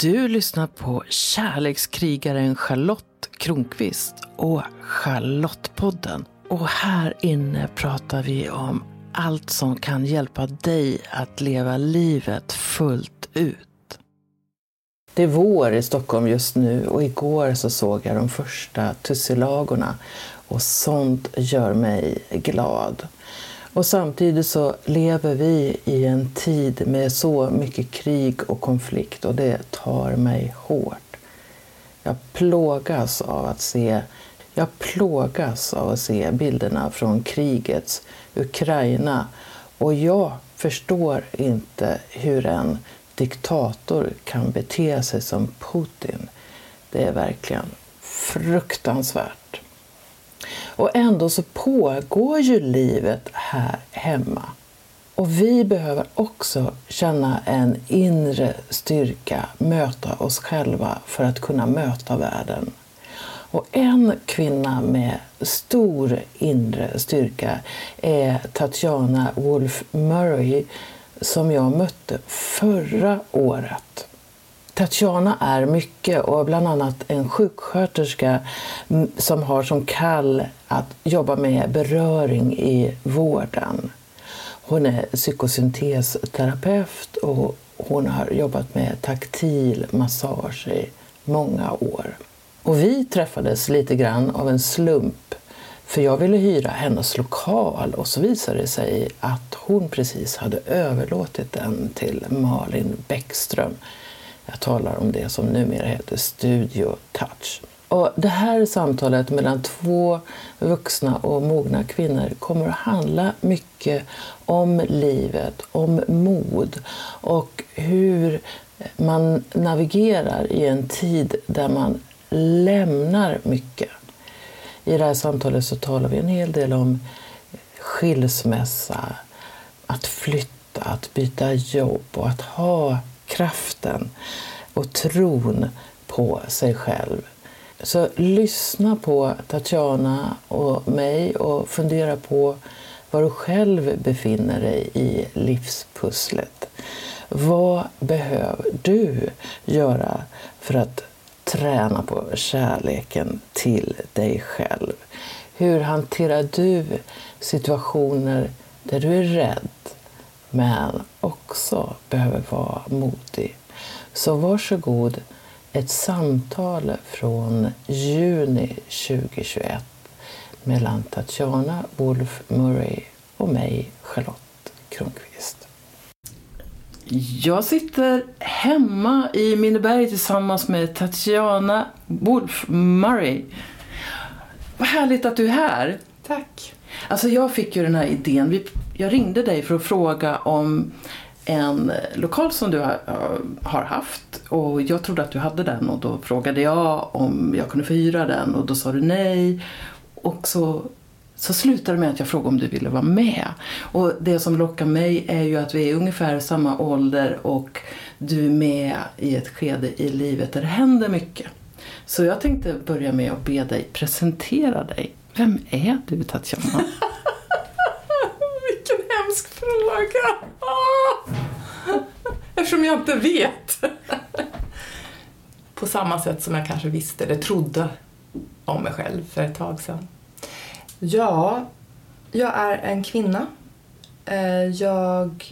Du lyssnar på kärlekskrigaren Charlotte Kronqvist och Charlottepodden. Och här inne pratar vi om allt som kan hjälpa dig att leva livet fullt ut. Det är vår i Stockholm just nu och igår så såg jag de första tussilagorna och sånt gör mig glad. Och samtidigt så lever vi i en tid med så mycket krig och konflikt och det tar mig hårt. Jag plågas av att se, jag plågas av att se bilderna från krigets Ukraina och jag förstår inte hur en diktator kan bete sig som Putin. Det är verkligen fruktansvärt. Och ändå så pågår ju livet här hemma. Och vi behöver också känna en inre styrka, möta oss själva för att kunna möta världen. Och en kvinna med stor inre styrka är Tatjana Wolf Murray som jag mötte förra året. Tatjana är mycket och bland annat en sjuksköterska som har som kall att jobba med beröring i vården. Hon är psykosyntesterapeut och hon har jobbat med taktil massage i många år. Och vi träffades lite grann av en slump för jag ville hyra hennes lokal och så visade det sig att hon precis hade överlåtit den till Malin Bäckström jag talar om det som numera heter Studio Touch. Och det här samtalet mellan två vuxna och mogna kvinnor kommer att handla mycket om livet, om mod och hur man navigerar i en tid där man lämnar mycket. I det här samtalet så talar vi en hel del om skilsmässa, att flytta, att byta jobb och att ha kraften och tron på sig själv. Så lyssna på Tatjana och mig och fundera på var du själv befinner dig i livspusslet. Vad behöver du göra för att träna på kärleken till dig själv? Hur hanterar du situationer där du är rädd? Men också behöver vara modig. Så varsågod, ett samtal från juni 2021 mellan Tatjana Wolf Murray och mig, Charlotte Kronqvist. Jag sitter hemma i Minneberg tillsammans med Tatjana Wolf Murray. Vad härligt att du är här. Tack. Alltså jag fick ju den här idén. Jag ringde dig för att fråga om en lokal som du eh, har haft och jag trodde att du hade den och då frågade jag om jag kunde få hyra den och då sa du nej. Och så, så slutade det med att jag frågade om du ville vara med. Och det som lockar mig är ju att vi är ungefär samma ålder och du är med i ett skede i livet där det händer mycket. Så jag tänkte börja med att be dig presentera dig. Vem är du Tatjana? Vilken hemsk fråga! Eftersom jag inte vet. På samma sätt som jag kanske visste eller trodde om mig själv för ett tag sedan. Ja, jag är en kvinna. Eh, jag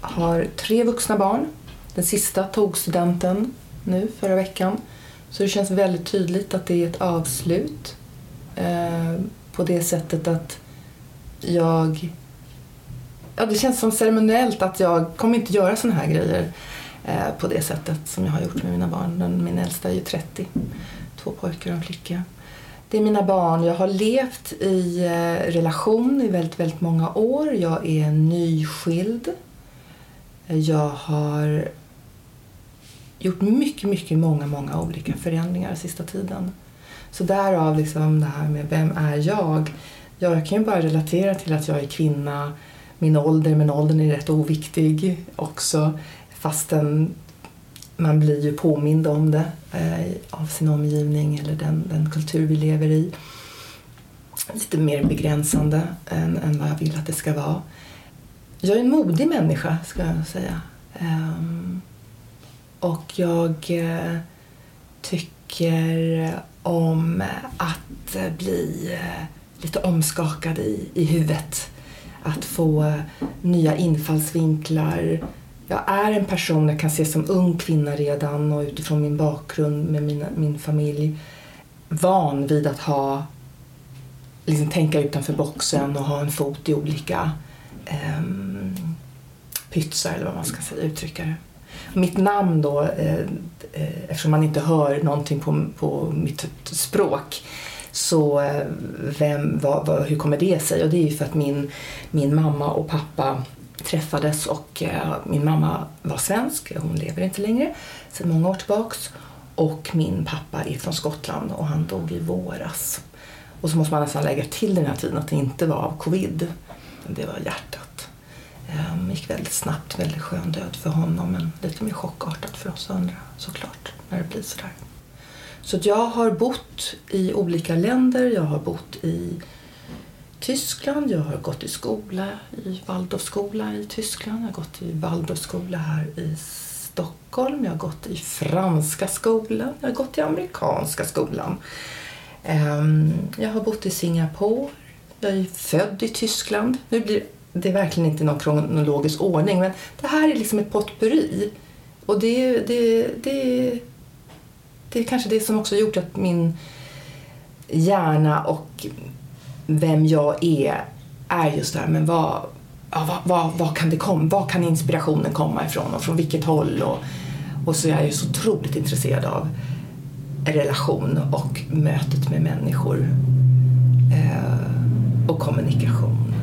har tre vuxna barn. Den sista tog studenten nu förra veckan. Så det känns väldigt tydligt att det är ett avslut eh, på det sättet att jag... Ja, det känns som ceremoniellt att jag kommer inte göra sådana här grejer eh, på det sättet som jag har gjort med mina barn. Min äldsta är ju 30, två pojkar och en flicka. Det är mina barn. Jag har levt i eh, relation i väldigt, väldigt många år. Jag är nyskild. Jag har gjort mycket, mycket, många, många olika förändringar sista tiden. Så därav liksom det här med vem är jag? Jag kan ju bara relatera till att jag är kvinna, min ålder, men åldern är rätt oviktig också fastän man blir ju påmind om det eh, av sin omgivning eller den, den kultur vi lever i. Lite mer begränsande än, än vad jag vill att det ska vara. Jag är en modig människa, ska jag säga. Um, och jag eh, tycker om att bli eh, lite omskakad i, i huvudet. Att få nya infallsvinklar. Jag är en person jag kan se som ung kvinna redan och utifrån min bakgrund med mina, min familj van vid att ha liksom tänka utanför boxen och ha en fot i olika um, pytsar eller vad man ska säga, uttrycka det. Mitt namn då, eh, eh, eftersom man inte hör någonting på, på mitt språk, så eh, vem, vad, vad, hur kommer det sig? Och det är ju för att min, min mamma och pappa träffades och eh, min mamma var svensk, hon lever inte längre, sedan många år tillbaks. Och min pappa är från Skottland och han dog i våras. Och så måste man nästan lägga till den här tiden att det inte var av covid. Det var hjärtat. Ehm, det gick väldigt snabbt, väldigt skön död för honom men lite mer chockartat för oss andra såklart när det blir sådär. Så jag har bott i olika länder. Jag har bott i Tyskland, jag har gått i skola i Waldorfskola i Tyskland, jag har gått i Waldorfskola här i Stockholm, jag har gått i franska skolan, jag har gått i amerikanska skolan. Ehm, jag har bott i Singapore, jag är född i Tyskland. Nu blir det verkligen inte någon kronologisk ordning men det här är liksom ett potpurri. Och det, det, det, det är kanske det som också gjort att min hjärna och vem jag är är just det här, men vad, ja, vad, vad, vad, kan det komma, vad kan inspirationen komma ifrån och från vilket håll? Och, och så är jag ju så otroligt intresserad av relation och mötet med människor eh, och kommunikation.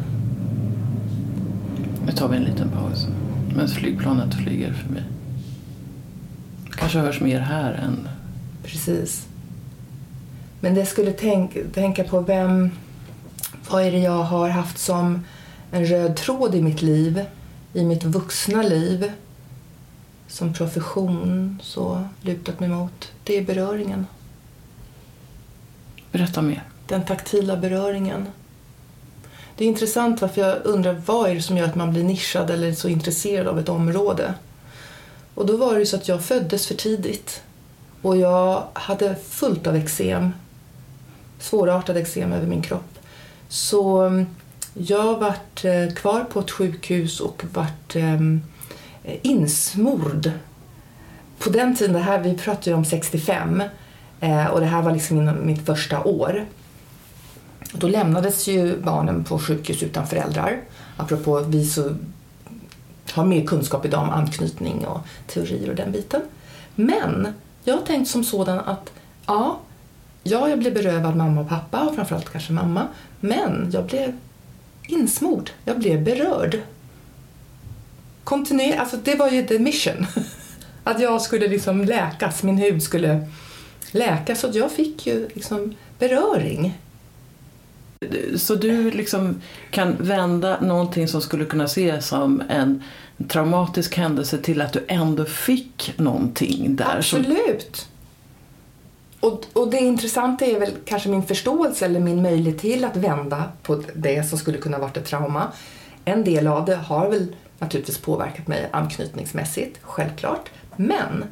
Nu tar vi en liten paus medan flygplanet flyger förbi. kanske hörs mer här än... Precis. Men det skulle tänk, tänka på vem... Vad är det jag har haft som en röd tråd i mitt liv, i mitt vuxna liv som profession så lutat mig mot, det är beröringen. Berätta mer. Den taktila beröringen. Det är intressant varför jag undrar vad är det som gör att man blir nischad eller så intresserad av ett område. Och då var det så att jag föddes för tidigt och jag hade fullt av eksem, svårartad eksem över min kropp. Så mm, jag vart eh, kvar på ett sjukhus och vart ehm, insmord. På den tiden, det här, vi pratar ju om 65 eh, och det här var liksom mitt första år. Då lämnades ju barnen på sjukhus utan föräldrar. Apropå vi så har mer kunskap idag om anknytning och teorier och den biten. Men jag har tänkt som sådan att ja, ja, jag blev berövad mamma och pappa och framförallt kanske mamma. Men jag blev insmord. Jag blev berörd. Kontinuer alltså det var ju the mission. Att jag skulle liksom läkas, min hud skulle läkas. Så jag fick ju liksom beröring. Så du liksom kan vända någonting som skulle kunna ses som en traumatisk händelse till att du ändå fick någonting där? Absolut! Och, och det intressanta är väl kanske min förståelse eller min möjlighet till att vända på det som skulle kunna varit ett trauma. En del av det har väl naturligtvis påverkat mig anknytningsmässigt, självklart. Men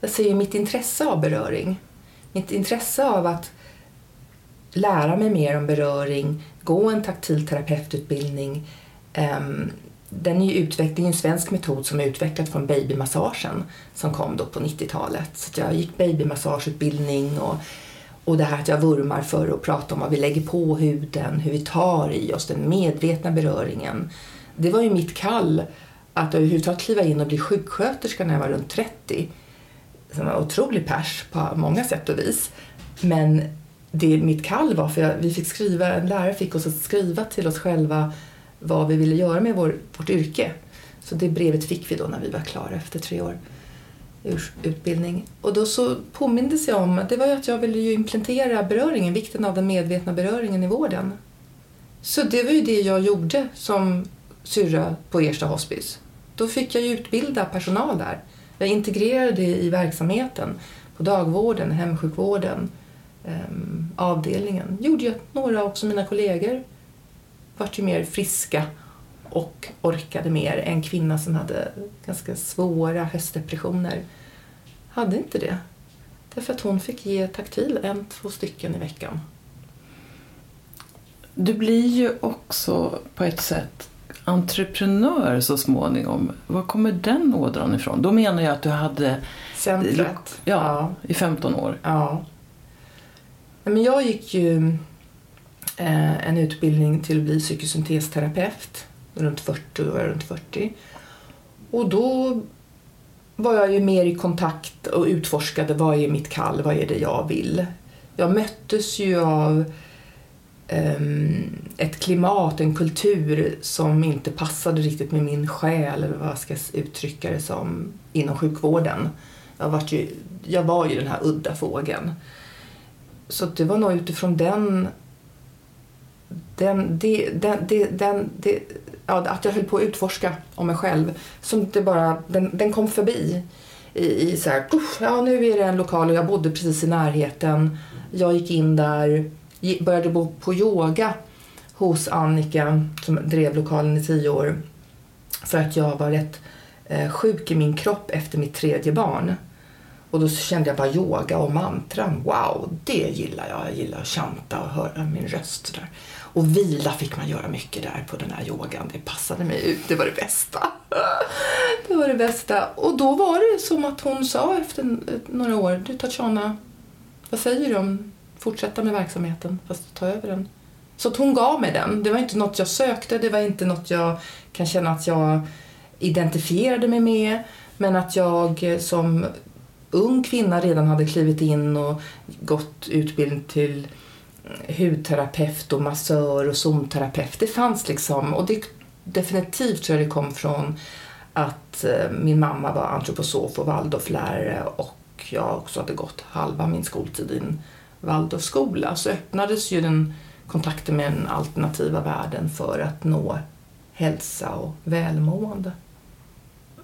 jag ser ju mitt intresse av beröring. Mitt intresse av att lära mig mer om beröring, gå en taktil terapeututbildning. Um, ehm, den är ju utveck- det är en svensk metod som är utvecklad från babymassagen som kom då på 90-talet. Så jag gick babymassageutbildning och, och det här att jag vurmar för att prata om vad vi lägger på huden, hur vi tar i oss, den medvetna beröringen. Det var ju mitt kall att överhuvudtaget kliva in och bli sjuksköterska när jag var runt 30. Så en otrolig pers på många sätt och vis. Men det mitt kall var, för jag, vi fick skriva, en lärare fick oss att skriva till oss själva vad vi ville göra med vår, vårt yrke. Så det brevet fick vi då när vi var klara efter tre år utbildning. Och då så påmindes jag om det var ju att jag ville ju implementera beröringen, vikten av den medvetna beröringen i vården. Så det var ju det jag gjorde som syrra på Ersta hospice. Då fick jag ju utbilda personal där. Jag integrerade det i verksamheten, på dagvården, hemsjukvården, ehm, avdelningen. gjorde ju att några också mina kollegor vart ju mer friska och orkade mer. En kvinna som hade ganska svåra höstdepressioner hade inte det. Därför att hon fick ge taktil en, två stycken i veckan. Du blir ju också på ett sätt entreprenör så småningom. Var kommer den ådran ifrån? Då menar jag att du hade Centret. ja, i 15 år. Ja. Men jag gick ju eh, en utbildning till att bli psykosyntesterapeut. Runt 40, då var jag runt 40. Och då var jag ju mer i kontakt och utforskade vad är mitt kall, vad är det jag vill. Jag möttes ju av ehm, ett klimat, en kultur som inte passade riktigt med min själ, eller vad jag ska uttrycka det som, inom sjukvården. Jag var ju, jag var ju den här udda fågeln. Så det var nog utifrån den, den, det, den, det, den, det, ja, att jag höll på att utforska om mig själv. Som det bara, den, den kom förbi i, i så här, ja nu är det en lokal och jag bodde precis i närheten. Jag gick in där, började bo på yoga hos Annika som drev lokalen i tio år. För att jag var rätt eh, sjuk i min kropp efter mitt tredje barn. Och då kände jag bara yoga och mantran. Wow, det gillar jag. Jag gillar att chanta och höra min röst. Där. Och vila fick man göra mycket där på den här yogan. Det passade mig ut. Det var det bästa. Det var det bästa. Och då var det som att hon sa efter några år. Du Tatjana, vad säger du om fortsätta med verksamheten fast ta över den? Så att hon gav mig den. Det var inte något jag sökte. Det var inte något jag kan känna att jag identifierade mig med. Men att jag som ung kvinna redan hade klivit in och gått utbildning till hudterapeut och massör och zonterapeut. Det fanns liksom, och det definitivt tror jag det kom från att eh, min mamma var antroposof och waldorflärare och jag också hade gått halva min skoltid i en waldorfskola så öppnades ju den kontakten med den alternativa världen för att nå hälsa och välmående.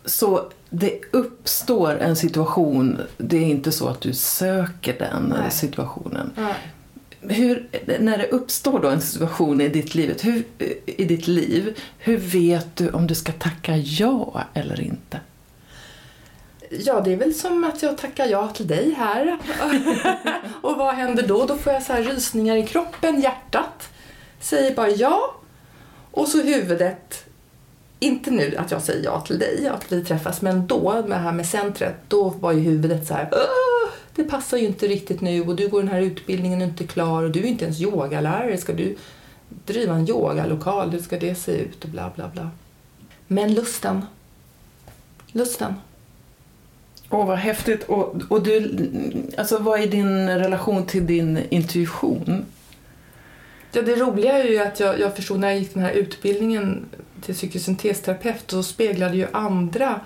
Så det uppstår en situation, det är inte så att du söker den Nej. situationen. Nej hur, när det uppstår då en situation i ditt, livet, hur, i ditt liv, hur vet du om du ska tacka ja eller inte? Ja, det är väl som att jag tackar ja till dig här. och vad händer då? Då får jag så här rysningar i kroppen, hjärtat säger bara ja. Och så huvudet, inte nu att jag säger ja till dig, att vi träffas, men då, med det här med centret, då var ju huvudet så här det passar ju inte riktigt nu och du går den här utbildningen och inte klar och du är inte ens yogalärare. Ska du driva en yogalokal? Hur ska det se ut? Och bla bla bla. Men lusten. Lusten. Åh, vad häftigt. Och, och du, alltså, vad är din relation till din intuition? Ja, det roliga är ju att jag, jag förstod när jag gick den här utbildningen till psykosyntesterapeut så speglade ju andra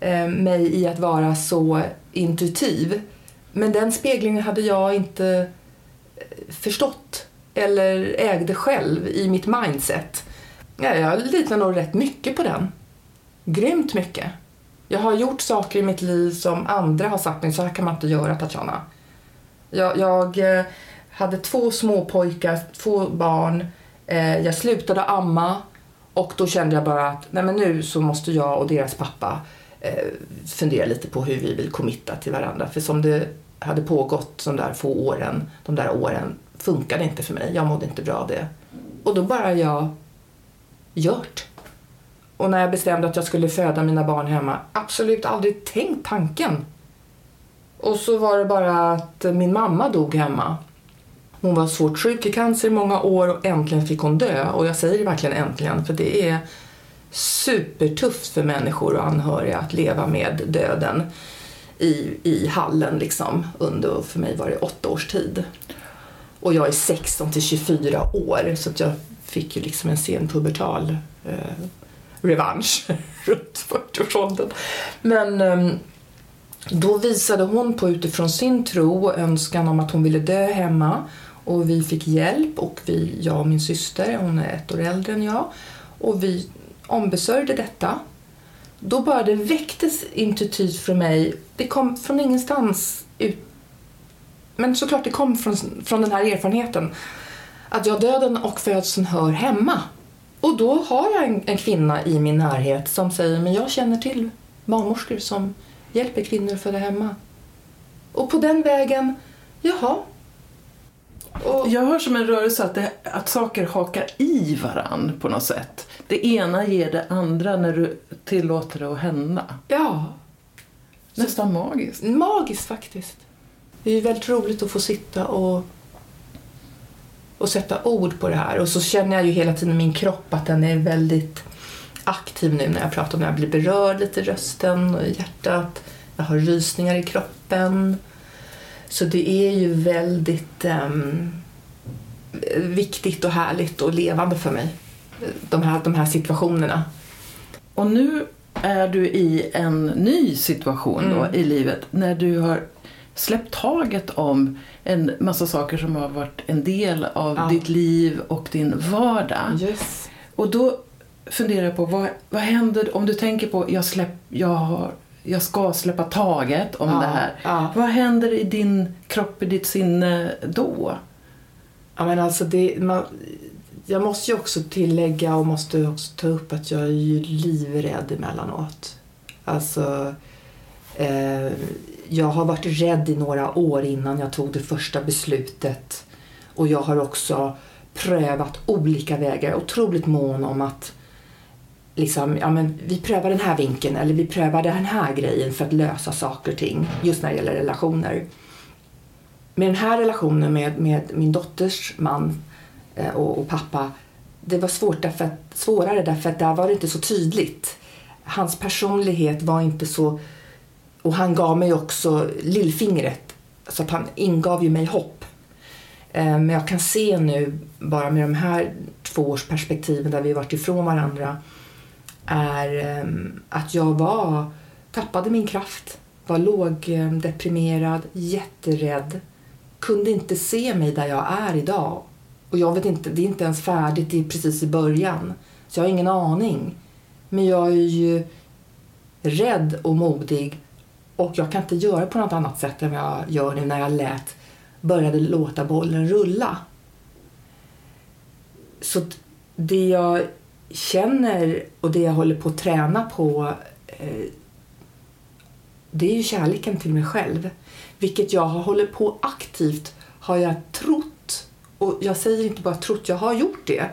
eh, mig i att vara så intuitiv. Men den speglingen hade jag inte eh, förstått eller ägde själv i mitt mindset. Ja, jag litar nog rätt mycket på den. Grymt mycket. Jag har gjort saker i mitt liv som andra har sagt mig, så här kan man inte göra Tatjana. Jag, jag eh, hade två små pojkar, två barn. Eh, jag slutade amma och då kände jag bara att nej men nu så måste jag och deras pappa fundera lite på hur vi vill committa till varandra. För som det hade pågått de där få åren, de där åren funkade inte för mig. Jag mådde inte bra av det. Och då bara jag gjort. Och när jag bestämde att jag skulle föda mina barn hemma, absolut aldrig tänkt tanken. Och så var det bara att min mamma dog hemma. Hon var svårt sjuk i cancer i många år och äntligen fick hon dö. Och jag säger verkligen äntligen för det är supertufft för människor och anhöriga att leva med döden i, i hallen liksom under, för mig var det åtta års tid. Och jag är 16 till 24 år så att jag fick ju liksom en sen pubertal eh, revansch runt 40-årsåldern. Men eh, då visade hon på utifrån sin tro önskan om att hon ville dö hemma och vi fick hjälp och vi, jag och min syster, hon är ett år äldre än jag, och vi ombesörjde detta då bara det väcktes intuitivt från mig. Det kom från ingenstans ut. Men såklart det kom från, från den här erfarenheten. Att jag döden och födseln hör hemma. Och då har jag en, en, kvinna i min närhet som säger men jag känner till barnmorskor som hjälper kvinnor att föda hemma. Och på den vägen, jaha. Och, jag hör som en rörelse att, det, att saker hakar i varann på något sätt. Det ena ger det andra när du tillåter det att hända. Ja. Nästan magiskt. Magiskt faktiskt. Det är väldigt roligt att få sitta och, och sätta ord på det här. Och så känner jag ju hela tiden min kropp att den är väldigt aktiv nu när jag pratar om det. Jag blir berörd lite i rösten och i hjärtat. Jag har rysningar i kroppen. Så det är ju väldigt um, viktigt och härligt och levande för mig. De här, de här situationerna. Och nu är du i en ny situation då mm. i livet när du har släppt taget om en massa saker som har varit en del av ja. ditt liv och din vardag. Yes. Och då funderar jag på vad, vad händer om du tänker på jag, släpp, jag, har, jag ska släppa taget om ja. det här. Ja. Vad händer i din kropp, i ditt sinne då? Ja, men alltså det, man, jag måste ju också tillägga och måste också ta upp att jag är ju livrädd emellanåt. Alltså, eh, jag har varit rädd i några år innan jag tog det första beslutet. Och jag har också prövat olika vägar. Otroligt mån om att liksom, ja, men vi prövar den här vinkeln eller vi prövar den här grejen för att lösa saker och ting. Just när det gäller relationer. Med den här relationen med, med min dotters man eh, och, och, pappa, det var svårt därför att, svårare därför att där var det inte så tydligt. Hans personlighet var inte så och han gav mig också lillfingret, så att han ingav ju mig hopp. Eh, men jag kan se nu, bara med de här två års perspektiven där vi varit ifrån varandra, är ehm, att jag var, tappade min kraft, var lågdeprimerad, jätterädd, kunde inte se mig där jag är idag. Och jag vet inte, det är inte ens färdigt, det är precis i början. Så jag har ingen aning. Men jag är ju rädd och modig och jag kan inte göra på något annat sätt än vad jag gör nu när jag lät, började låta bollen rulla. Så det jag känner och det jag håller på att träna på eh, det är ju kärleken till mig själv. Vilket jag har hållit på aktivt, har jag trott. Och jag säger inte bara trott, jag har gjort det.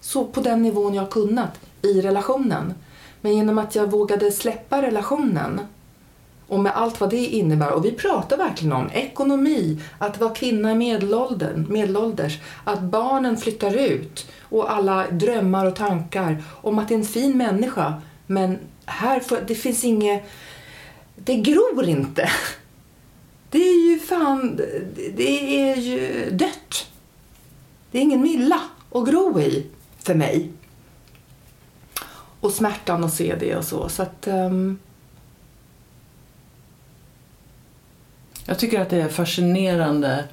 Så på den nivån jag har kunnat i relationen. Men genom att jag vågade släppa relationen och med allt vad det innebär. Och vi pratar verkligen om ekonomi, att vara kvinna i medelåldern, medelålders, att barnen flyttar ut och alla drömmar och tankar om att det är en fin människa. Men här, får, det finns inget, det gror inte. Det är ju fan, det är ju dött. Det är ingen mylla att gro i för mig. Och smärtan att se det och så. Så att, um, Jag tycker att det är fascinerande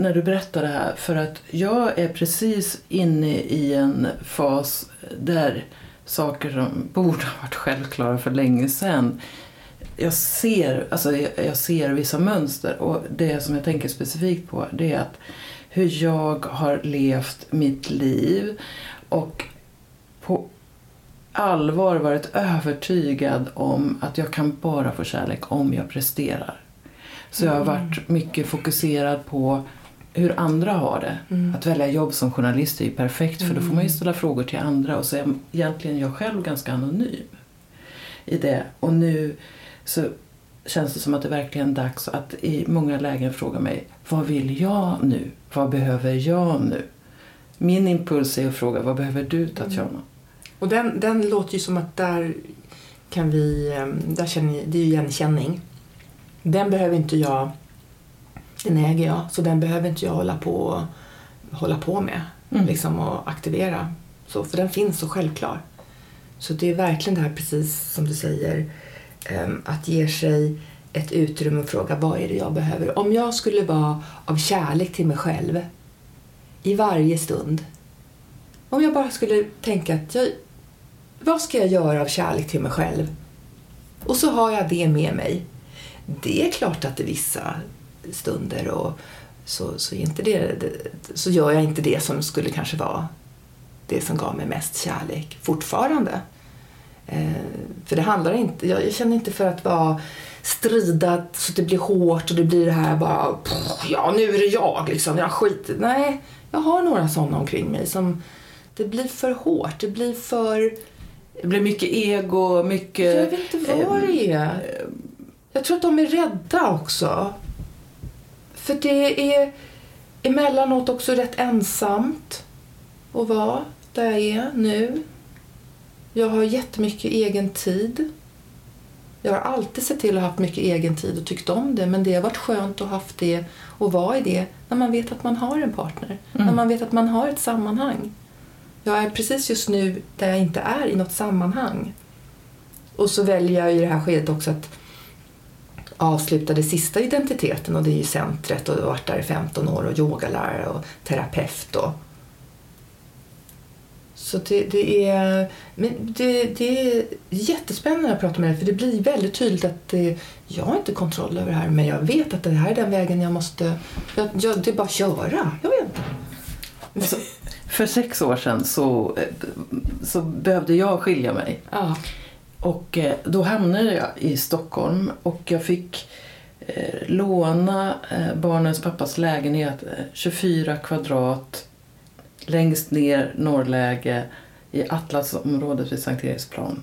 när du berättar det här för att jag är precis inne i en fas där saker som borde ha varit självklara för länge sedan jag ser, alltså jag ser vissa mönster och det som jag tänker specifikt på det är att hur jag har levt mitt liv och på allvar varit övertygad om att jag kan bara få kärlek om jag presterar. Så jag har mm. varit mycket fokuserad på hur andra har det. Mm. Att välja jobb som journalist är ju perfekt för då får man ju mm. ställa frågor till andra och så är egentligen jag själv ganska anonym i det. Och nu så känns det som att det verkligen är dags att i många lägen fråga mig vad vill jag nu? Vad behöver jag nu? Min impuls är att fråga vad behöver du Tatjana? Och den, den låter ju som att där kan vi, ehm, där känner, det är ju igenkänning. Den behöver inte jag, den äger jag, så den behöver inte jag hålla på, hålla på med mm. liksom, och aktivera. Så, för den finns så självklar. Så det är verkligen det här precis som du säger, ehm, att ge sig ett utrymme och fråga vad är det jag behöver. Om jag skulle vara av kärlek till mig själv i varje stund. Om jag bara skulle tänka att jag, vad ska jag göra av kärlek till mig själv? Och så har jag det med mig. Det är klart att vissa stunder och så, så, inte det, så gör jag inte det som skulle kanske vara det som gav mig mest kärlek fortfarande. Eh, För det handlar inte, jag, känner inte för att vara strida så att det blir hårt och det blir det här bara, ja nu är det jag liksom, jag skiter Nej, jag har några sådana omkring mig som, det blir för hårt, det blir för... Det blir mycket ego, mycket... Jag vet inte vad det är. Jag tror att de är rädda också. För det är emellanåt också rätt ensamt att vara där jag är nu. Jag har jättemycket egen tid. Jag har alltid sett till att ha haft mycket egen tid och tyckt om det men det har varit skönt att ha haft det och vara i det när man vet att man har en partner. Mm. När man vet att man har ett sammanhang. Jag är precis just nu där jag inte är i något sammanhang. Och så väljer jag i det här skedet också att avsluta det sista identiteten och det är ju centret och varit där i 15 år och yogalärare och terapeut och så det, det, är, men det, det är jättespännande att prata med dig för det blir väldigt tydligt att det, jag har inte kontroll över det här men jag vet att det här är den vägen jag måste... Jag, jag, det är bara att köra. Jag vet inte. Alltså, för sex år sedan så, så behövde jag skilja mig. Ja. Och eh, då hamnade jag i Stockholm och jag fick eh, låna eh, barnens pappas lägenhet, 24 kvadrat längst ner norrläge i Atlasområdet vid Sankt Eriksplan.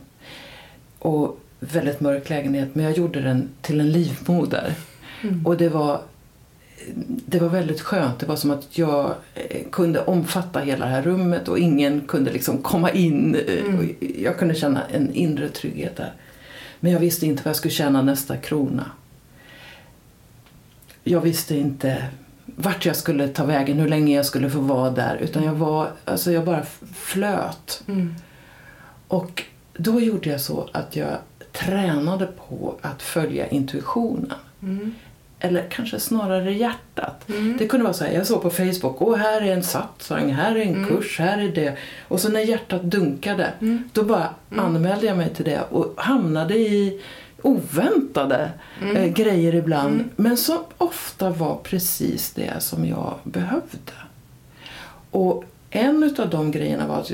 Och väldigt mörk lägenhet, men jag gjorde den till en livmoder. Mm. Och det var, det var väldigt skönt. Det var som att jag eh, kunde omfatta hela det här rummet och ingen kunde liksom komma in. Eh, mm. Jag kunde känna en inre trygghet där. Men jag visste inte vad jag skulle tjäna nästa krona. Jag visste inte vart jag skulle ta vägen, hur länge jag skulle få vara där. Utan jag var, alltså jag bara flöt. Mm. Och då gjorde jag så att jag tränade på att följa intuitionen. Mm. Eller kanske snarare hjärtat. Mm. Det kunde vara så här, jag såg på Facebook, åh här är en satsning, här är en mm. kurs, här är det. Och så när hjärtat dunkade, mm. då bara mm. anmälde jag mig till det och hamnade i oväntade mm. eh, grejer ibland. Mm. Men som ofta var precis det som jag behövde. Och en av de grejerna var att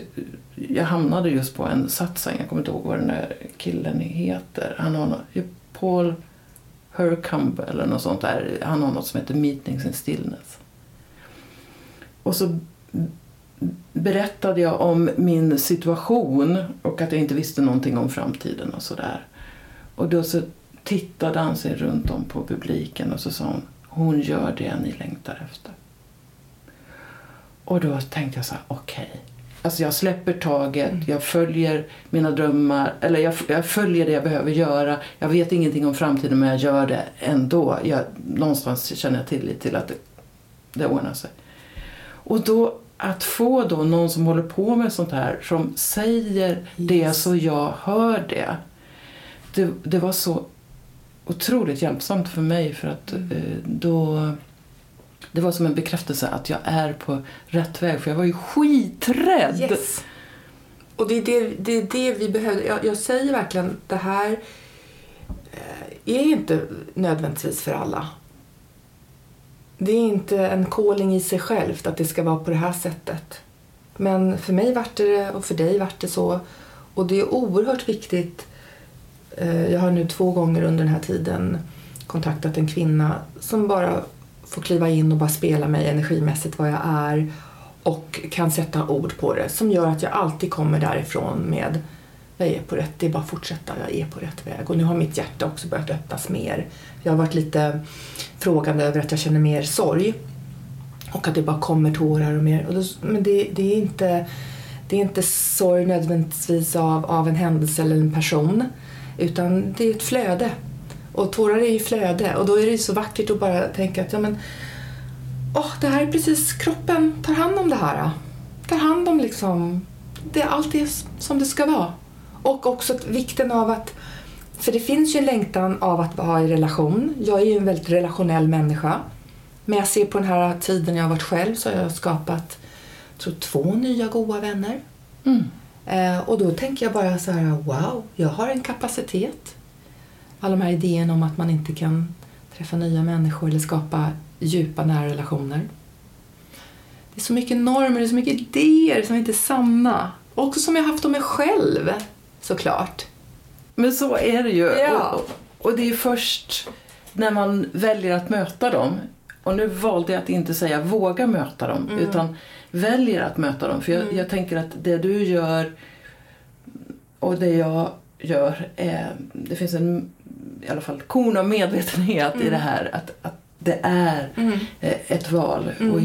jag hamnade just på en satsning. Jag kommer inte ihåg vad den där killen heter. Han har något, Paul Hercumb eller något sånt där. Han har något som heter Meetings in Stillness. Och så berättade jag om min situation och att jag inte visste någonting om framtiden och sådär. Och då så tittade han sig runt om på publiken och så sa hon, hon gör det ni längtar efter. Och då tänkte jag så här, okej. Okay. Alltså jag släpper taget, mm. jag följer mina drömmar, eller jag, jag, följer det jag behöver göra. Jag vet ingenting om framtiden men jag gör det ändå. Jag, någonstans känner jag tillit till att det, det ordnar sig. Och då att få då någon som håller på med sånt här som säger yes. det så jag hör det det, det var så otroligt hjälpsamt för mig för att mm. eh, då det var som en bekräftelse att jag är på rätt väg för jag var ju skiträdd. Yes. Och det är det, det, är det vi behöver. Jag, jag, säger verkligen det här eh, är inte nödvändigtvis för alla. Det är inte en calling i sig självt att det ska vara på det här sättet. Men för mig vart det och för dig vart det så. Och det är oerhört viktigt eh, jag har nu två gånger under den här tiden kontaktat en kvinna som bara får kliva in och bara spela mig energimässigt vad jag är och kan sätta ord på det som gör att jag alltid kommer därifrån med jag är på rätt, det är bara att fortsätta, jag är på rätt väg. Och nu har mitt hjärta också börjat öppnas mer. Jag har varit lite frågande över att jag känner mer sorg och att det bara kommer tårar och mer. Och då, men det, det, är inte, det är inte sorg nödvändigtvis av, av en händelse eller en person utan det är ett flöde. Och tårar är ju flöde och då är det så vackert att bara tänka att ja, men, oh, det här är precis kroppen tar hand om det här. Tar hand om liksom det, allt det som det ska vara. Och också vikten av att, för det finns ju en längtan av att vara i relation. Jag är ju en väldigt relationell människa. Men jag ser på den här tiden jag har varit själv så har jag skapat tror, två nya goda vänner. Mm. Eh, och då tänker jag bara så här, wow, jag har en kapacitet. Alla de här idéerna om att man inte kan träffa nya människor eller skapa djupa nära relationer. Det är så mycket normer, det är så mycket idéer som inte är sanna. Också som jag haft om mig själv, såklart. Men så är det ju. Ja. Och, och det är först när man väljer att möta dem, och nu valde jag att inte säga våga möta dem, Mm. utan väljer att möta dem. För jag, jag tänker att det du gör och det jag gör, är, det finns en i alla fall korn av medvetenhet i det här att, att det är Mm. eh, ett val. Och,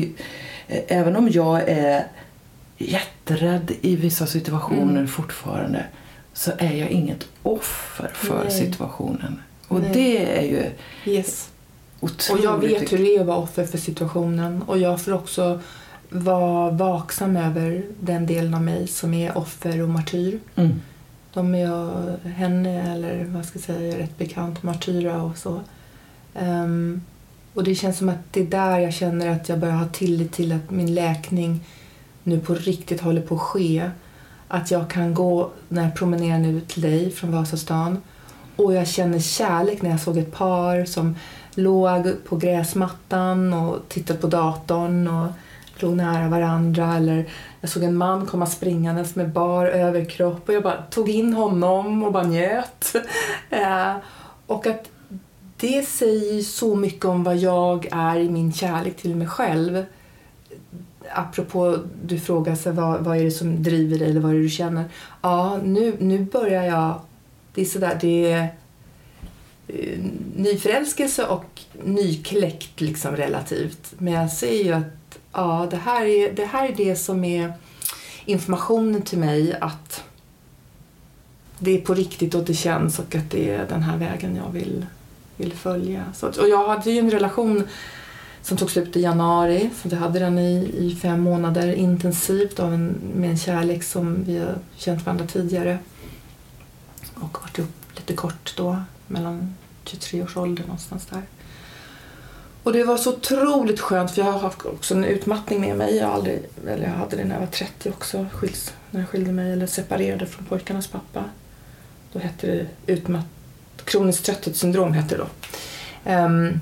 eh, även om jag är jätterädd i vissa situationer Mm. fortfarande så är jag inget offer för Nej. situationen. Och Nej. det är ju Yes. otroligt Och jag vet hur det är att vara offer för situationen och jag får också vara vaksam över den delen av mig som är offer och martyr. Mm. De är jag, henne eller vad ska jag säga, är rätt bekant, martyra och så. Um, och det känns som att det är där jag känner att jag börjar ha tillit till att min läkning nu på riktigt håller på att ske. Att jag kan gå när jag promenerar nu till dig från Vasastan och jag känner kärlek när jag såg ett par som låg på gräsmattan och tittade på datorn och låg nära varandra. Eller jag såg en man komma springandes med bar överkropp och jag bara tog in honom och bara njöt. Eh, och att det säger så mycket om vad jag är i min kärlek till mig själv. Apropå, du frågar sig vad, vad är det som driver dig eller vad är det du känner? Ja, nu, nu börjar jag... Det är sådär, det är eh, nyförälskelse och nykläckt liksom relativt. Men jag ser ju att ja, det, här är, det här är det som är informationen till mig att det är på riktigt och det känns och att det är den här vägen jag vill, vill följa. Så och jag hade ju en relation som tog slut i januari. Så jag hade den i, i fem månader intensivt av en, med en kärlek som vi har känt varandra tidigare. Och varit upp lite kort då, mellan 23 års ålder någonstans där. Och det var så otroligt skönt för jag har haft också en utmattning med mig. Jag, aldrig, eller jag hade det när jag var 30 också, skils, när jag skilde mig eller separerade från pojkarnas pappa. Då hette det utmatt, kroniskt trötthetssyndrom hette det då. Um,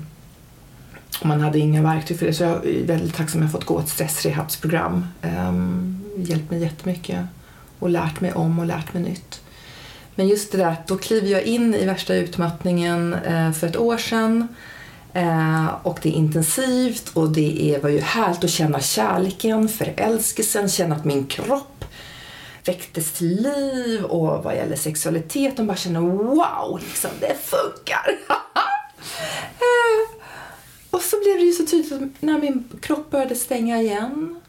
och man hade inga verktyg för det så jag är väldigt tacksam att jag fått gå ett stressrehabsprogram. Um, hjälpt mig jättemycket och lärt mig om och lärt mig nytt. Men just det där att då kliver jag in i värsta utmattningen eh, för ett år sedan eh, och det är intensivt och det är, var ju härligt att känna kärleken, förälskelsen, känna att min kropp väcktes till liv och vad gäller sexualitet, de bara känner wow, liksom, det funkar. Eh, och så blev det ju så tydligt när min kropp började stänga igen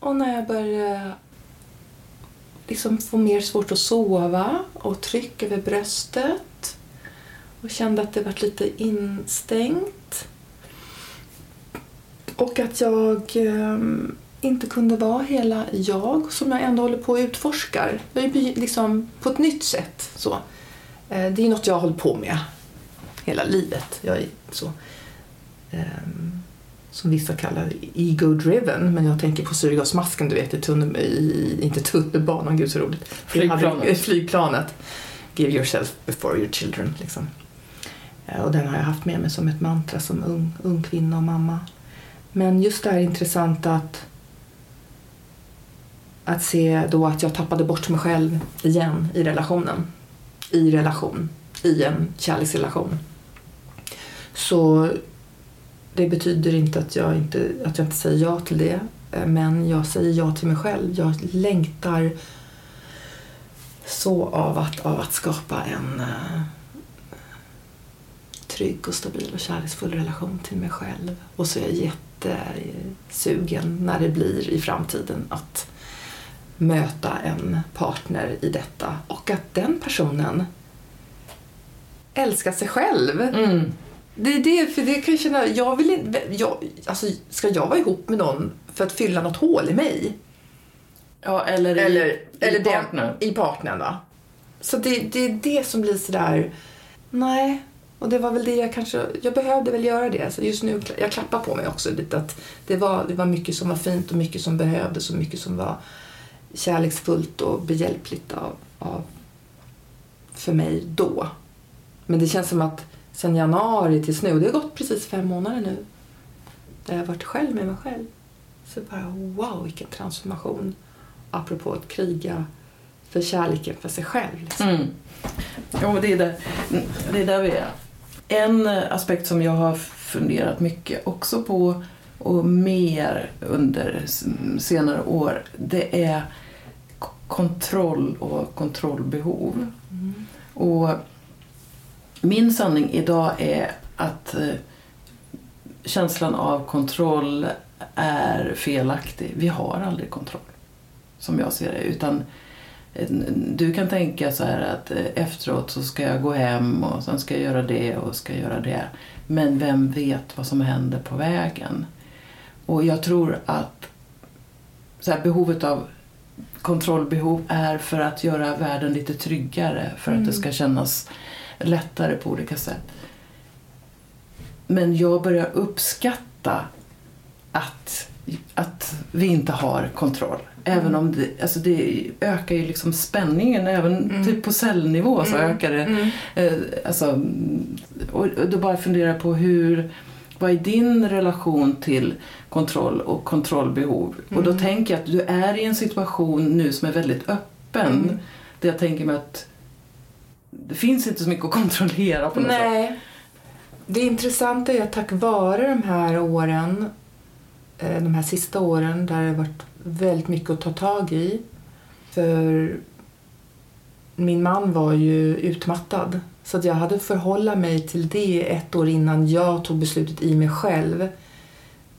och när jag började liksom få mer svårt att sova och tryck över bröstet och kände att det var lite instängt. Och att jag eh, inte kunde vara hela jag som jag ändå håller på att utforskar. Jag är liksom på ett nytt sätt. Så. Eh, det är något jag har hållit på med hela livet. Jag är så, ehm, som vissa kallar ego-driven, men jag tänker på syrgasmasken, du vet, i tunnel, i, inte tunnelbanan, gud så roligt. Flygplanet. Flygplanet. Give yourself before your children, liksom. Eh, Och den har jag haft med mig som ett mantra som ung, ung kvinna och mamma. Men just det här intressanta att att se då att jag tappade bort mig själv igen i relationen. I relation. I en kärleksrelation. Så det betyder inte att jag inte, att jag inte säger ja till det. Men jag säger ja till mig själv. Jag längtar så av att, av att skapa en uh, trygg och stabil och kärleksfull relation till mig själv. Och så är jag jättesugen när det blir i framtiden att möta en partner i detta och att den personen älskar sig själv. Mm. Det är det, för det kan jag känna, jag vill inte, jag, alltså ska jag vara ihop med någon för att fylla något hål i mig? Ja, eller, Eller, i, eller i det- partner. I partnern va? Så det, det är det som blir sådär, nej. Och det var väl det jag kanske, jag behövde väl göra det. Så just nu, jag klappar på mig också lite att det var, det var mycket som var fint och mycket som behövdes och mycket som var kärleksfullt och behjälpligt av, av för mig då. Men det känns som att sen januari tills nu, det har gått precis fem månader nu, där jag har varit själv med mig själv. Så bara wow, vilken transformation. Apropå att kriga för kärleken för sig själv. Liksom. Mm. Jo, det är, där, det är där vi är. En aspekt som jag har funderat mycket också på och mer under senare år, det är kontroll och kontrollbehov. Mm. Och min sanning idag är att eh, känslan av kontroll är felaktig. Vi har aldrig kontroll, som jag ser det. Utan eh, du kan tänka så här att eh, efteråt så ska jag gå hem och sen ska jag göra det och ska göra det. Men vem vet vad som händer på vägen? Och jag tror att så här, behovet av kontrollbehov är för att göra världen lite tryggare, för att det mm. ska kännas lättare på olika sätt. Men jag börjar uppskatta att, att vi inte har kontroll. Även om det, alltså det ökar ju liksom spänningen, även mm. typ på cellnivå så mm. ökar det. Mm. Eh, alltså, och, då bara fundera på hur, vad är din relation till kontroll och kontrollbehov? Och då mm. tänker jag att du är i en situation nu som är väldigt öppen. Mm. Där jag tänker mig att det finns inte så mycket att kontrollera på något Nej. sätt. Det intressanta är att tack vare de här åren, Eh, de här sista åren där det har varit väldigt mycket att ta tag i. För min man var ju utmattad. Så att jag hade förhålla mig till det ett år innan jag tog beslutet i mig själv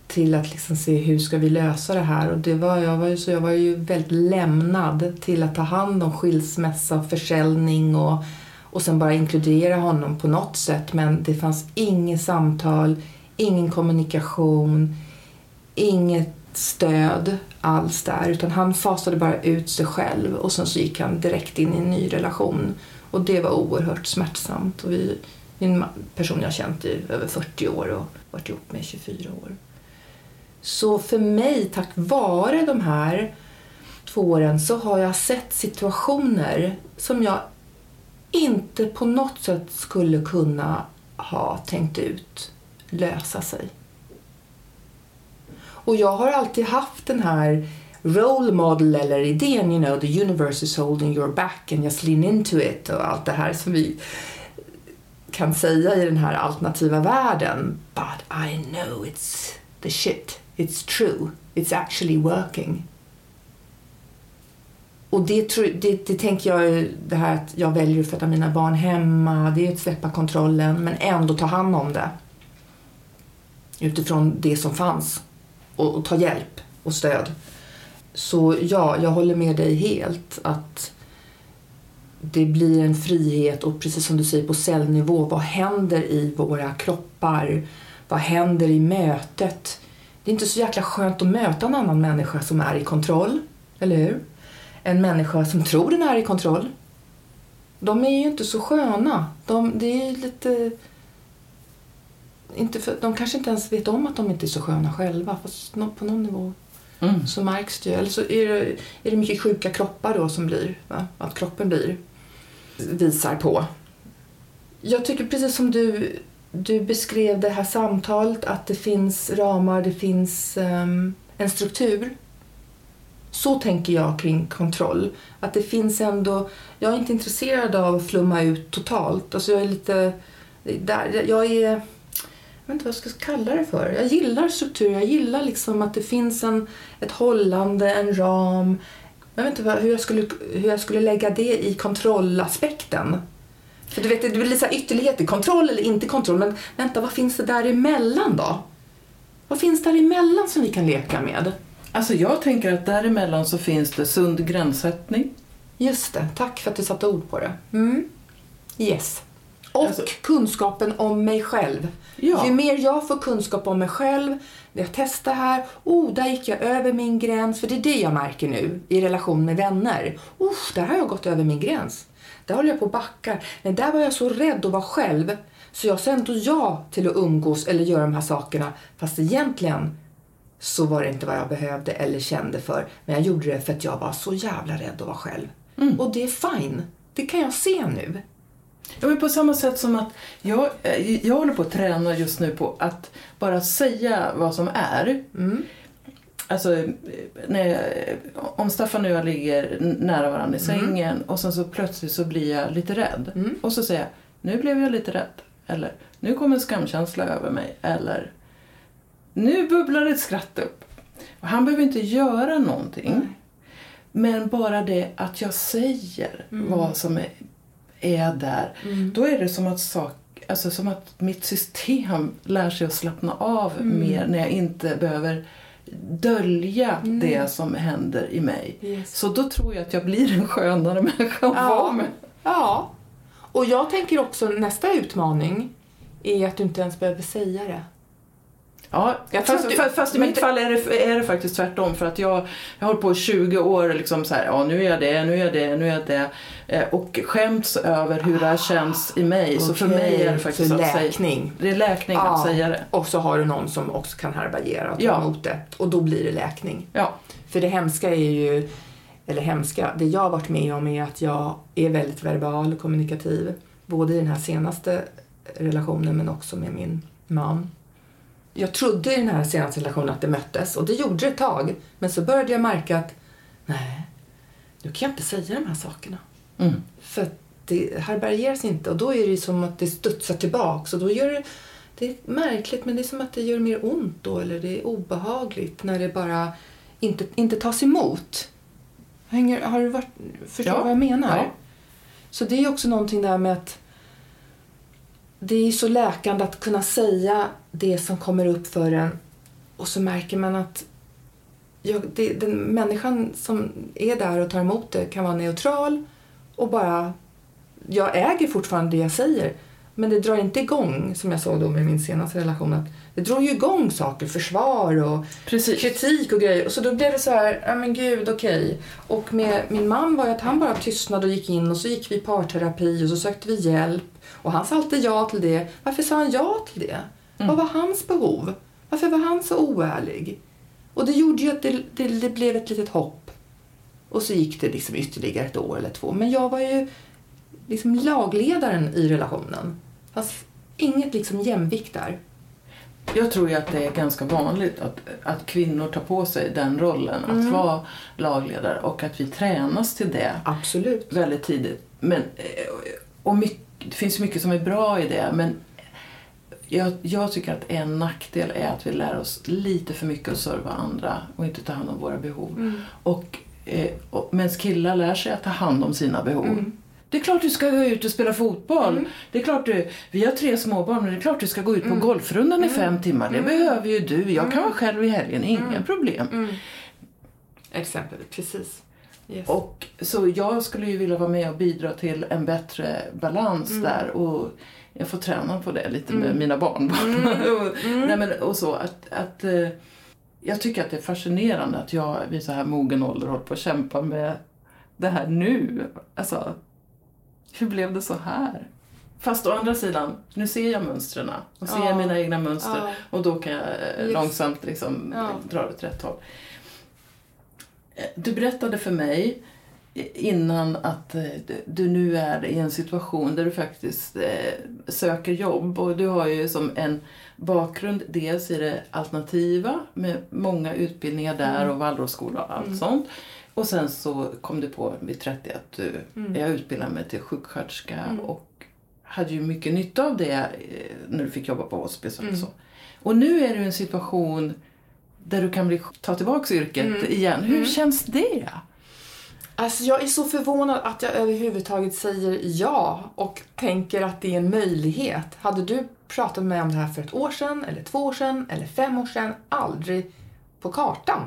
till att liksom se hur ska vi lösa det här. Och det var, jag, var ju, så jag var ju väldigt lämnad till att ta hand om skilsmässa, försäljning och och sen bara inkludera honom på något sätt men det fanns inget samtal, ingen kommunikation, inget stöd alls där utan han fasade bara ut sig själv och sen så gick han direkt in i en ny relation och det var oerhört smärtsamt. Och vi, en person jag känt i över 40 år och varit ihop med i 24 år. Så för mig, tack vare de här två åren, så har jag sett situationer som jag inte på något sätt skulle kunna ha tänkt ut lösa sig. Och jag har alltid haft den här role model eller idén, you know, the universe is holding your back and just lean into it och allt det här som vi kan säga i den här alternativa världen. But I know it's the shit. It's true. It's actually working. Och det, det, det tänker jag, det här att jag väljer att föda mina barn hemma, det är att släppa kontrollen men ändå ta hand om det. Utifrån det som fanns. Och, och ta hjälp och stöd. Så ja, jag håller med dig helt att det blir en frihet och precis som du säger på cellnivå, vad händer i våra kroppar? Vad händer i mötet? Det är inte så jäkla skönt att möta en annan människa som är i kontroll, eller hur? en människa som tror den är i kontroll. De är ju inte så sköna. De, det är lite... Inte för, de kanske inte ens vet om att de inte är så sköna själva. Fast på någon nivå mm. så märks det ju. Eller så är det, är det mycket sjuka kroppar då som blir, va? att kroppen blir, visar på. Jag tycker precis som du, du beskrev det här samtalet, att det finns ramar, det finns um, en struktur så tänker jag kring kontroll. Att det finns ändå... Jag är inte intresserad av att flumma ut totalt. Alltså jag är lite... Där, jag är... Jag vet inte vad jag ska kalla det för. Jag gillar struktur. Jag gillar liksom att det finns en, ett hållande, en ram. Jag vet inte hur jag skulle, hur jag skulle lägga det i kontrollaspekten. För du vet, det blir lite ytterligheter. Kontroll eller inte kontroll. Men vänta, vad finns det däremellan då? Vad finns däremellan som vi kan leka med? Alltså jag tänker att däremellan så finns det sund gränssättning. Just det, tack för att du satte ord på det. Mm. Yes. Och alltså, kunskapen om mig själv. Ja. Ju mer jag får kunskap om mig själv, jag testar här, oh, där gick jag över min gräns. För det är det jag märker nu i relation med vänner. Oh, där har jag gått över min gräns. Där håller jag på att backa. Men där var jag så rädd att vara själv. Så jag sa ändå ja till att umgås eller göra de här sakerna. Fast egentligen så var det inte vad jag behövde eller kände för. Men jag gjorde det för att jag var så jävla rädd att vara själv. Mm. Och det är fine. Det kan jag se nu. Ja, men på samma sätt som att jag, eh, jag håller på att träna just nu på att bara säga vad som är. Mm. Alltså, eh, när jag, om Staffan och jag ligger nära varandra i sängen och sen så plötsligt så blir jag lite rädd. Mm. Och så säger jag, nu blev jag lite rädd. Eller, nu kommer en skamkänsla över mig. Eller, nu bubblar ett skratt upp. Och han behöver inte göra någonting. Men bara det att jag säger vad som är, är där. Då är det som att, sak, alltså som att mitt system lär sig att slappna av mer när jag inte behöver dölja det som händer i mig. Yes. Så då tror jag att jag blir en skönare människa att Ja. vara med. Ja. Och jag tänker också nästa utmaning är att du inte ens behöver säga det. Ja, fast, du- fast, i mitt det- fall är det, är det faktiskt tvärtom. För att jag, jag har hållit på i 20 år liksom så här, ja nu är jag det, nu är jag det, nu är jag det. Eh, och skämts över hur det här känns i mig. Så för mig är det faktiskt så att säga, läkning. det är läkning att säga det. Och så har du någon som också kan härbärgera och ta Ja. emot det. Och då blir det läkning. Ja. För det hemska är ju, eller hemska, det jag har varit med om är att jag är väldigt verbal och kommunikativ. Både i den här senaste relationen men också med min man. Jag trodde i den här senaste relationen att det möttes och det gjorde det ett tag. Men så började jag märka att nej, nu kan jag inte säga de här sakerna. Mm. För det härbärgeras inte och då är det som att det studsar tillbaks och då gör det, det är märkligt men det är som att det gör mer ont då eller det är obehagligt när det bara inte, inte tas emot. Hänger, har du varit, förstår Ja. vad jag menar? Ja. Så det är också någonting där med att det är så läkande att kunna säga det som kommer upp för en och så märker man att jag, det, den människan som är där och tar emot det kan vara neutral och bara... Jag äger fortfarande det jag säger men det drar inte igång, som jag sa då med min senaste relation, att det drar ju igång saker, försvar och Precis. kritik och grejer. Och så då blev det så här, ja men gud, okej. Och med min man var ju att han bara tystnade och gick in och så gick vi i parterapi och så sökte vi hjälp. Och han sa alltid ja till det. Varför sa han ja till det? Vad var hans behov? Varför var han så oärlig? Och det gjorde ju att det, det, det blev ett litet hopp. Och så gick det liksom ytterligare ett år eller två. Men jag var ju liksom lagledaren i relationen. Fast inget liksom jämvikt där. Jag tror ju att det är ganska vanligt att, att kvinnor tar på sig den rollen, att Mm. vara lagledare och att vi tränas till det Absolut. väldigt tidigt. Men, eh, och mycket, det finns mycket som är bra i det, men jag, jag tycker att en nackdel är att vi lär oss lite för mycket att serva andra och inte ta hand om våra behov. Mm. Och, eh, och, Medan killar lär sig att ta hand om sina behov. Mm. Det är klart du ska gå ut och spela fotboll. Mm. Det är klart du, vi har tre småbarn men det är klart du ska gå ut på golfrundan i fem timmar. Det behöver ju du. Jag kan vara själv i helgen, inga problem. Mm. Exempel, precis. Yes. Och, så jag skulle ju vilja vara med och bidra till en bättre balans Mm. där. Och jag får träna på det lite med mina barnbarn. och, Mm. nej, men, och så att, att eh, jag tycker att det är fascinerande att jag vid så här mogen ålder håller på att kämpa med det här nu. Alltså, hur blev det så här? Fast å andra sidan, nu ser jag mönstren och ser Ja. mina egna mönster Ja. och då kan jag eh, Just. långsamt liksom Ja. dra det åt rätt håll. Du berättade för mig innan att eh, du- nu är i en situation där du faktiskt eh, söker jobb. Och du har ju som en bakgrund dels i det alternativa med många utbildningar där och Waldorfskola och allt sånt. Och sen så kom du på vid 30 att du, jag utbildade mig till sjuksköterska och hade ju mycket nytta av det eh, när du fick jobba på hospice och så. Och nu är du i en situation där du kan bli, ta tillbaka yrket igen. Hur känns det? Alltså jag är så förvånad att jag överhuvudtaget säger ja och tänker att det är en möjlighet. Hade du pratat med mig om det här för ett år sedan, eller två år sedan, eller fem år sedan, aldrig på kartan.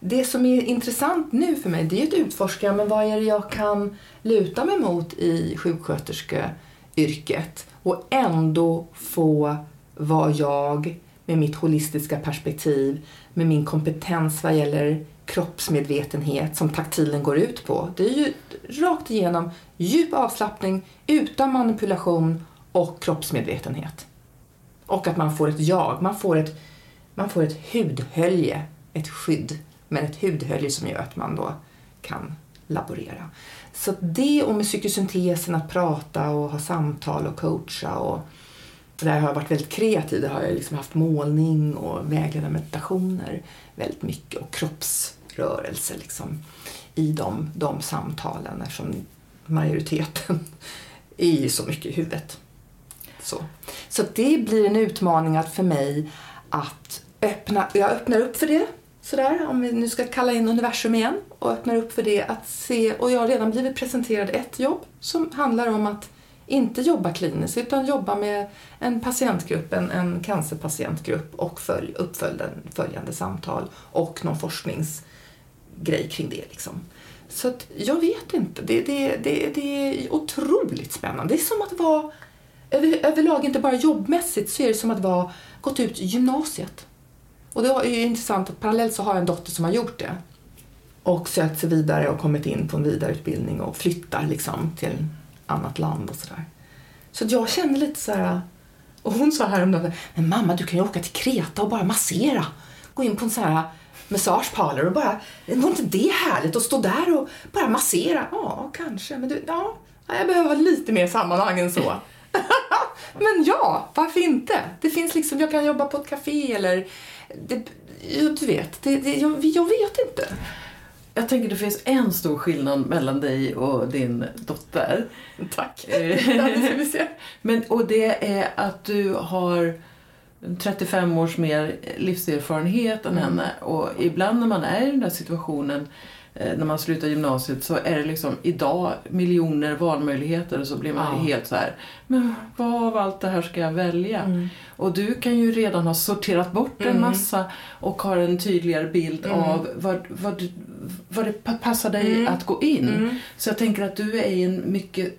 Det som är intressant nu för mig, det är att utforska men vad är det jag kan luta mig mot i sjuksköterskeyrket och ändå få vara jag med mitt holistiska perspektiv, med min kompetens vad gäller kroppsmedvetenhet som taktilen går ut på. Det är ju rakt igenom djup avslappning utan manipulation och kroppsmedvetenhet. Och att man får ett jag, man får ett, man får ett hudhölje, ett skydd, men ett hudhölje som gör att man då kan laborera. Så det och med psykosyntesen att prata och ha samtal och coacha och där har jag varit väldigt kreativ. Där har jag liksom haft målning och vägledda meditationer väldigt mycket och kroppsrörelse liksom i de, de samtalen eftersom majoriteten är ju så mycket i huvudet. Så, så det blir en utmaning att för mig att öppna, jag öppnar upp för det sådär, om vi nu ska kalla in universum igen och öppnar upp för det att se, och jag har redan blivit presenterad ett jobb som handlar om att inte jobba kliniskt utan jobba med en patientgrupp, en, en cancerpatientgrupp och följ, uppföljande samtal och någon forskningsgrej kring det. Liksom. Så att, jag vet inte. Det, det, det, det är otroligt spännande. Det är som att vara, över, överlag inte bara jobbmässigt, så är det som att vara, gått ut gymnasiet. Och det är ju intressant att parallellt så har jag en dotter som har gjort det och sökt sig vidare och kommit in på en vidareutbildning och flyttar liksom till annat land och sådär. Så jag känner lite så här, och hon sa häromdagen, men mamma du kan ju åka till Kreta och bara massera. Gå in på en sån här massageparlor och bara, var inte det härligt att stå där och bara massera? Ja, kanske, men du, ja, jag behöver lite mer sammanhang än så. men ja, varför inte? Det finns liksom, jag kan jobba på ett café eller, det, du vet, det, det, jag, jag vet inte. Jag tänker det finns en stor skillnad mellan dig och din dotter. Tack. Men, och det är att du har 35 års mer livserfarenhet än mm. henne. Och ibland när man är i den där situationen eh, när man slutar gymnasiet så är det liksom idag miljoner valmöjligheter och så blir man ja. helt så här, men vad av allt det här ska jag välja? Mm. Och du kan ju redan ha sorterat bort mm. en massa och har en tydligare bild mm. av vad, vad, vad det passar dig mm. att gå in. Mm. Så jag tänker att du är i en mycket,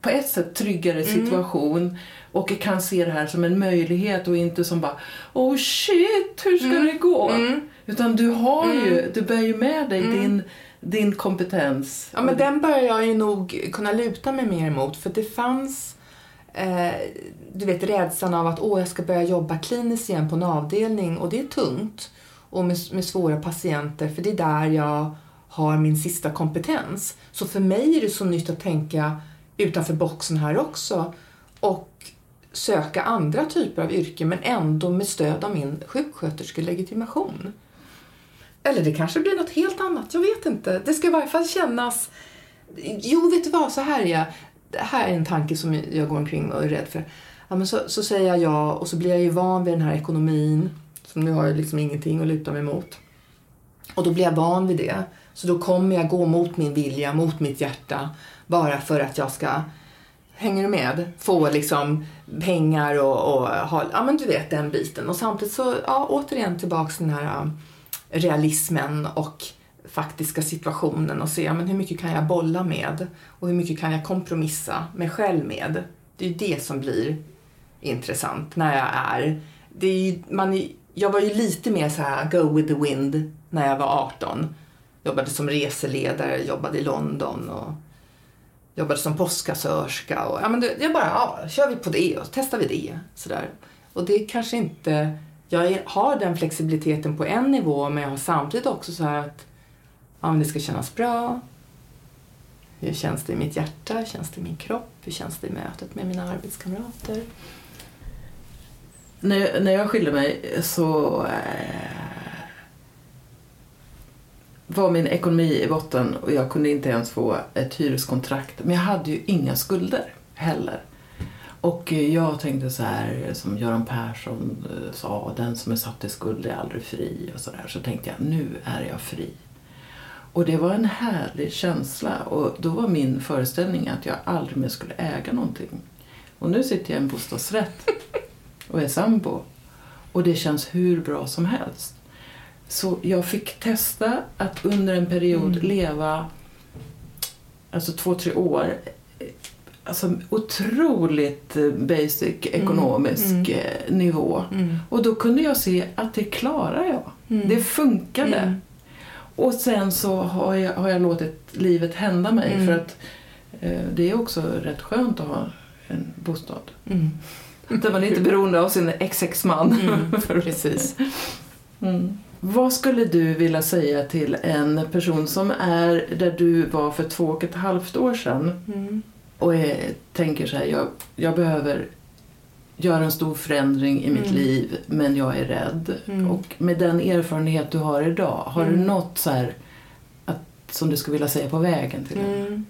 på ett sätt, tryggare situation och kan se det här som en möjlighet och inte som bara oh shit, hur ska mm. det gå? Mm. Utan du har ju, mm. du bär ju med dig mm. din, din kompetens. Ja men den börjar jag ju nog kunna luta mig mer emot för det fanns eh, du vet rädslan av att åh jag ska börja jobba kliniskt igen på en avdelning och det är tungt och med, med svåra patienter för det är där jag har min sista kompetens. Så för mig är det så nytt att tänka utanför boxen här också. Och söka andra typer av yrken men ändå med stöd av min sjuksköterskelegitimation. Eller det kanske blir något helt annat, jag vet inte. Det ska i varje fall kännas... Jo, vet du vad, så här är jag. Det här är en tanke som jag går omkring och är rädd för. Ja, men så, så säger jag ja och så blir jag ju van vid den här ekonomin. Så nu har jag liksom ingenting att luta mig mot. Och då blir jag van vid det. Så då kommer jag gå mot min vilja, mot mitt hjärta. Bara för att jag ska Hänger du med? Få liksom pengar och, och ha, ja men du vet den biten. Och samtidigt så, ja återigen tillbaks till den här um, realismen och faktiska situationen och se ja, men hur mycket kan jag bolla med och hur mycket kan jag kompromissa mig själv med. Det är ju det som blir intressant när jag är, det är ju, man, är jag var ju lite mer så här go with the wind när jag var 18. Jobbade som reseledare, jobbade i London och jobbade som postkassörska och ja, men det, jag bara, ja, kör vi på det och testar vi det. Sådär. Och det kanske inte, jag har den flexibiliteten på en nivå men jag har samtidigt också så här att ja, men det ska kännas bra. Hur känns det i mitt hjärta? Hur känns det i min kropp? Hur känns det i mötet med mina arbetskamrater? När, när jag skilde mig så eh, var min ekonomi i botten och jag kunde inte ens få ett hyreskontrakt. Men jag hade ju inga skulder heller. Och jag tänkte så här, som Göran Persson eh, sa, den som är satt i skuld är aldrig fri och så där. Så tänkte jag, nu är jag fri. Och det var en härlig känsla och då var min föreställning att jag aldrig mer skulle äga någonting. Och nu sitter jag i en bostadsrätt och är sambo. Och det känns hur bra som helst. Så jag fick testa att under en period mm. leva, alltså två, tre år, alltså otroligt basic mm. ekonomisk mm. Mm. nivå. Mm. Och då kunde jag se att det klarar jag. Mm. Det funkade. Och sen så har jag, har jag låtit livet hända mig för att eh, det är också rätt skönt att ha en bostad. Mm. Där man inte är beroende av sin ex-ex-man. Precis. Mm. Vad skulle du vilja säga till en person som är där du var för två och ett halvt år sedan mm. och är, tänker så här, jag, jag behöver göra en stor förändring i mitt Mm. liv men jag är rädd. Mm. Och med den erfarenhet du har idag, har du Mm. något så här att, som du skulle vilja säga på vägen till det? Mm.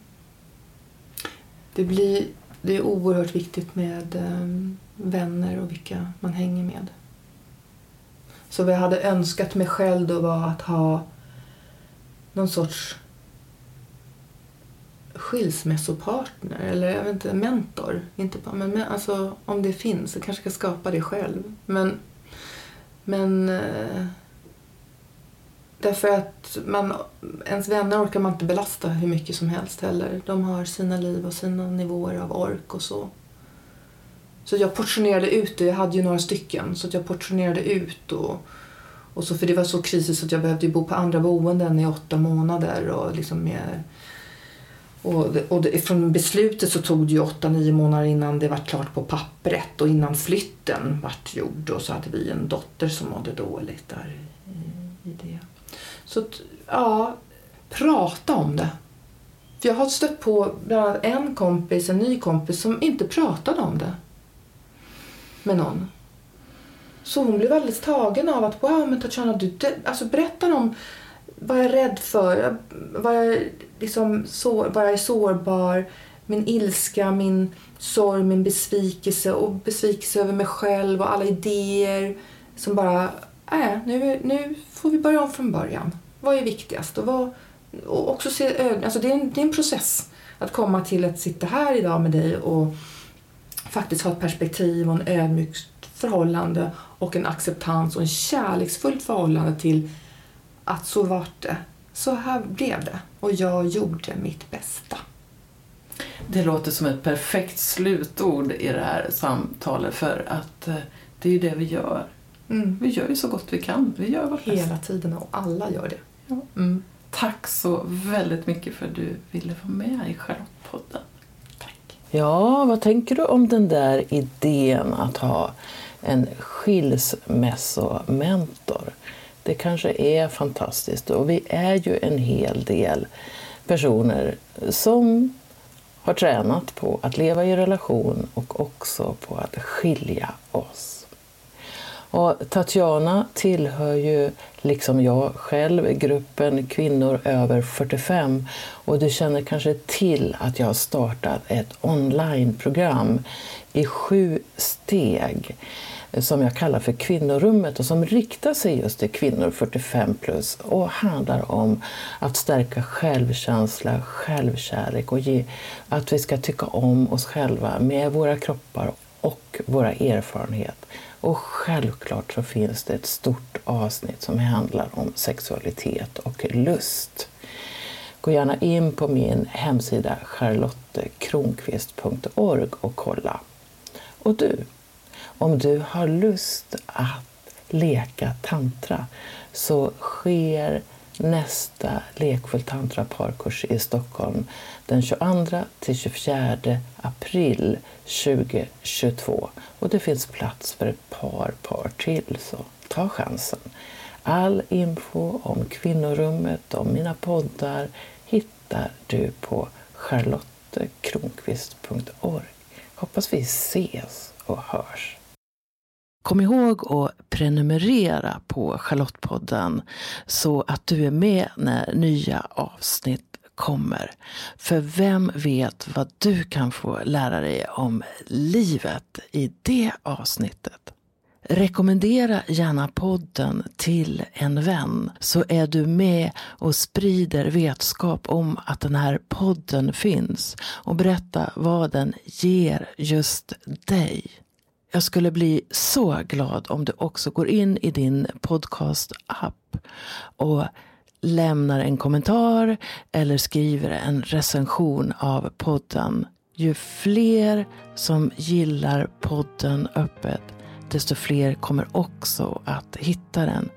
Det, blir, det är oerhört viktigt med ehm, vänner och vilka man hänger med. Så vad jag hade önskat mig själv då var att ha någon sorts skilsmässopartner eller jag vet inte, mentor. Inte, bara- men, men alltså, om det finns, jag kanske ska skapa det själv. Men, men eh, Därför att man, ens vänner orkar man inte belasta hur mycket som helst heller. De har sina liv och sina nivåer av ork och så. Så jag portionerade ut det. Jag hade ju några stycken. Så att jag portionerade ut och, och så, för det var så krisigt att jag behövde ju bo på andra boenden i åtta månader. Och liksom med, och det, och det, från beslutet så tog det ju åtta, nio månader innan det var klart på pappret och innan flytten vart gjord. Och så hade vi en dotter som mådde dåligt där i, i det. Så ja, prata om det. För jag har stött på bland annat en kompis, en ny kompis, som inte pratade om det med någon. Så hon blev alldeles tagen av att wow, men Tatjana, du det, alltså berättar om vad jag är rädd för, vad jag, liksom, så, vad jag är sårbar, min ilska, min sorg, min besvikelse och besvikelse över mig själv och alla idéer som bara, äh, nu, nu får vi börja om från början. Vad är viktigast? Och, vad, och också se ögonen, alltså det är, en, det är en process att komma till att sitta här idag med dig och faktiskt ha ett perspektiv och en ödmjukt förhållande och en acceptans och en kärleksfullt förhållande till att så vart det. Så här blev det. Och jag gjorde mitt bästa. Det låter som ett perfekt slutord i det här samtalet för att eh, det är ju det vi gör. Mm. Vi gör ju så gott vi kan. Vi gör vårt bästa. Hela tiden och alla gör det. Ja. Mm. Tack så väldigt mycket för att du ville vara med i Charlottepodden. Tack. Ja, vad tänker du om den där idén att ha en skilsmässomentor? Det kanske är fantastiskt och vi är ju en hel del personer som har tränat på att leva i relation och också på att skilja oss. Och Tatjana tillhör ju, liksom jag själv, gruppen kvinnor över 45 och du känner kanske till att jag har startat ett onlineprogram i sju steg som jag kallar för Kvinnorummet och som riktar sig just till kvinnor 45 plus och handlar om att stärka självkänsla, självkärlek och ge, att vi ska tycka om oss själva med våra kroppar och våra erfarenheter. Och självklart så finns det ett stort avsnitt som handlar om sexualitet och lust. Gå gärna in på min hemsida charlottekronqvist.org och kolla. Och du, om du har lust att leka tantra så sker nästa Lekfull tantraparkurs i Stockholm den 22 till 24 april 2022. Och det finns plats för ett par par till, så ta chansen. All info om Kvinnorummet och mina poddar hittar du på charlottekronqvist.org. Hoppas vi ses och hörs. Kom ihåg att prenumerera på Charlottepodden så att du är med när nya avsnitt kommer. För vem vet vad du kan få lära dig om livet i det avsnittet. Rekommendera gärna podden till en vän så är du med och sprider vetskap om att den här podden finns och berätta vad den ger just dig. Jag skulle bli så glad om du också går in i din podcast-app och lämnar en kommentar eller skriver en recension av podden. Ju fler som gillar podden öppet, desto fler kommer också att hitta den